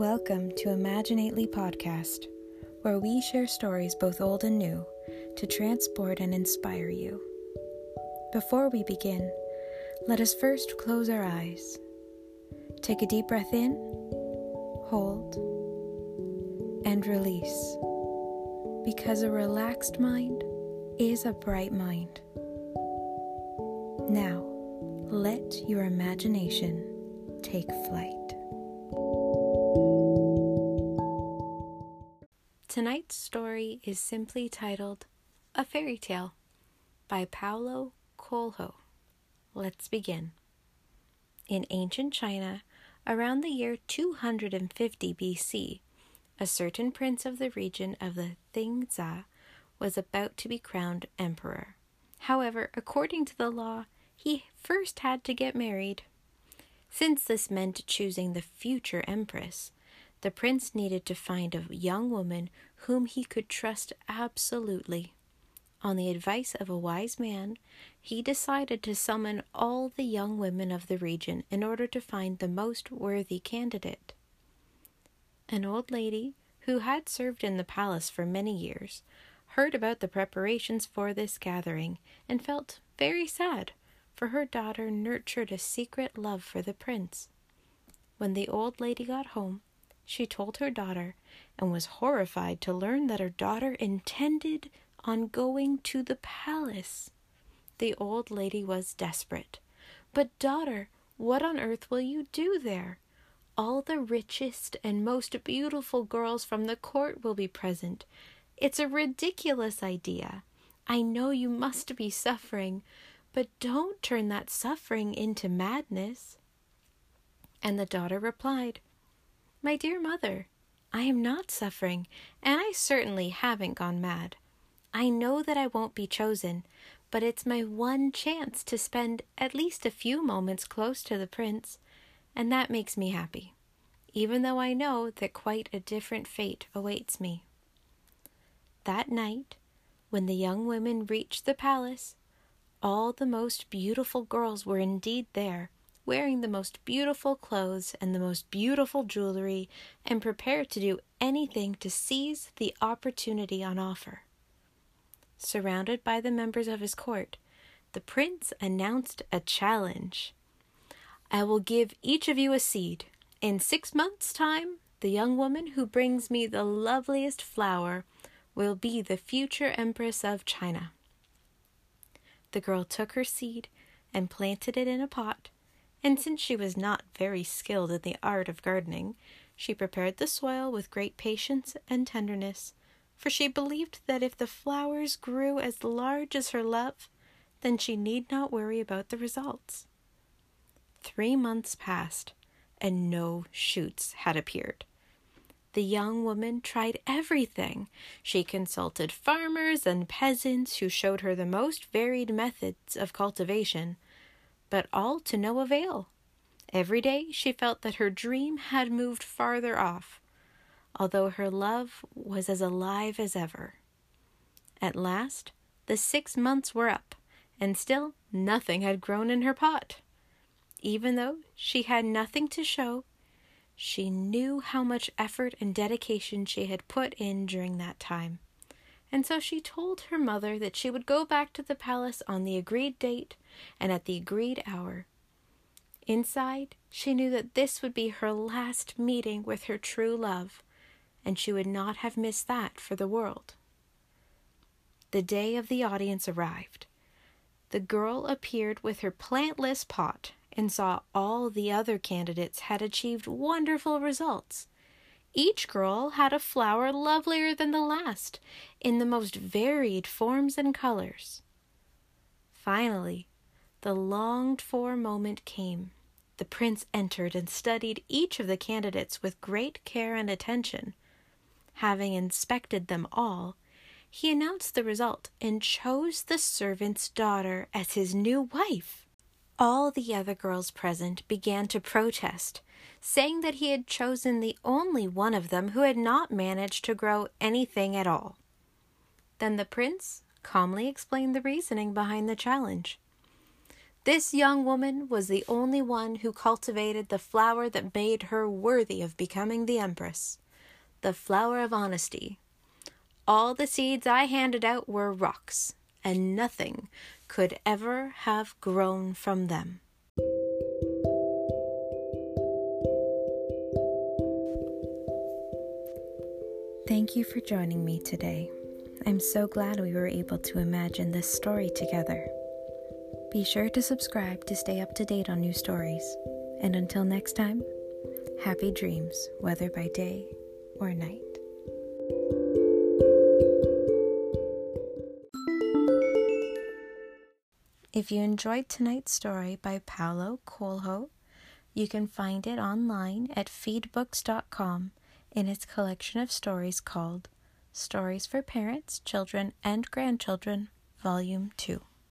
Welcome to Imaginately Podcast, where we share stories both old and new to transport and inspire you. Before we begin, let us first close our eyes. Take a deep breath in, hold, and release, because a relaxed mind is a bright mind. Now, let your imagination take flight. Tonight's story is simply titled A Fairy Tale by Paulo Coelho. Let's begin. In ancient China, around the year 250 BC, a certain prince of the region of the Thingza was about to be crowned emperor. However, according to the law, he first had to get married. Since this meant choosing the future empress, the prince needed to find a young woman whom he could trust absolutely. On the advice of a wise man, he decided to summon all the young women of the region in order to find the most worthy candidate. An old lady, who had served in the palace for many years, heard about the preparations for this gathering and felt very sad, for her daughter nurtured a secret love for the prince. When the old lady got home, she told her daughter and was horrified to learn that her daughter intended on going to the palace. The old lady was desperate. But, daughter, what on earth will you do there? All the richest and most beautiful girls from the court will be present. It's a ridiculous idea. I know you must be suffering, but don't turn that suffering into madness. And the daughter replied, my dear mother, I am not suffering, and I certainly haven't gone mad. I know that I won't be chosen, but it's my one chance to spend at least a few moments close to the prince, and that makes me happy, even though I know that quite a different fate awaits me. That night, when the young women reached the palace, all the most beautiful girls were indeed there wearing the most beautiful clothes and the most beautiful jewelry, and prepared to do anything to seize the opportunity on offer. Surrounded by the members of his court, the prince announced a challenge. I will give each of you a seed. In six months' time, the young woman who brings me the loveliest flower will be the future Empress of China. The girl took her seed and planted it in a pot and since she was not very skilled in the art of gardening, she prepared the soil with great patience and tenderness, for she believed that if the flowers grew as large as her love, then she need not worry about the results. Three months passed, and no shoots had appeared. The young woman tried everything. She consulted farmers and peasants who showed her the most varied methods of cultivation but all to no avail. Every day she felt that her dream had moved farther off, although her love was as alive as ever. At last, the six months were up, and still nothing had grown in her pot. Even though she had nothing to show, she knew how much effort and dedication she had put in during that time. And so she told her mother that she would go back to the palace on the agreed date and at the agreed hour. Inside, she knew that this would be her last meeting with her true love, and she would not have missed that for the world. The day of the audience arrived. The girl appeared with her plantless pot and saw all the other candidates had achieved wonderful results. Each girl had a flower lovelier than the last, in the most varied forms and colors. Finally, the longed for moment came. The prince entered and studied each of the candidates with great care and attention. Having inspected them all, he announced the result and chose the servant's daughter as his new wife. All the other girls present began to protest, saying that he had chosen the only one of them who had not managed to grow anything at all. Then the prince calmly explained the reasoning behind the challenge. This young woman was the only one who cultivated the flower that made her worthy of becoming the Empress the flower of honesty. All the seeds I handed out were rocks, and nothing could ever have grown from them. Thank you for joining me today. I'm so glad we were able to imagine this story together. Be sure to subscribe to stay up to date on new stories. And until next time, happy dreams, whether by day or night. If you enjoyed tonight's story by Paulo Coelho, you can find it online at feedbooks.com in its collection of stories called Stories for Parents, Children, and Grandchildren, Volume 2.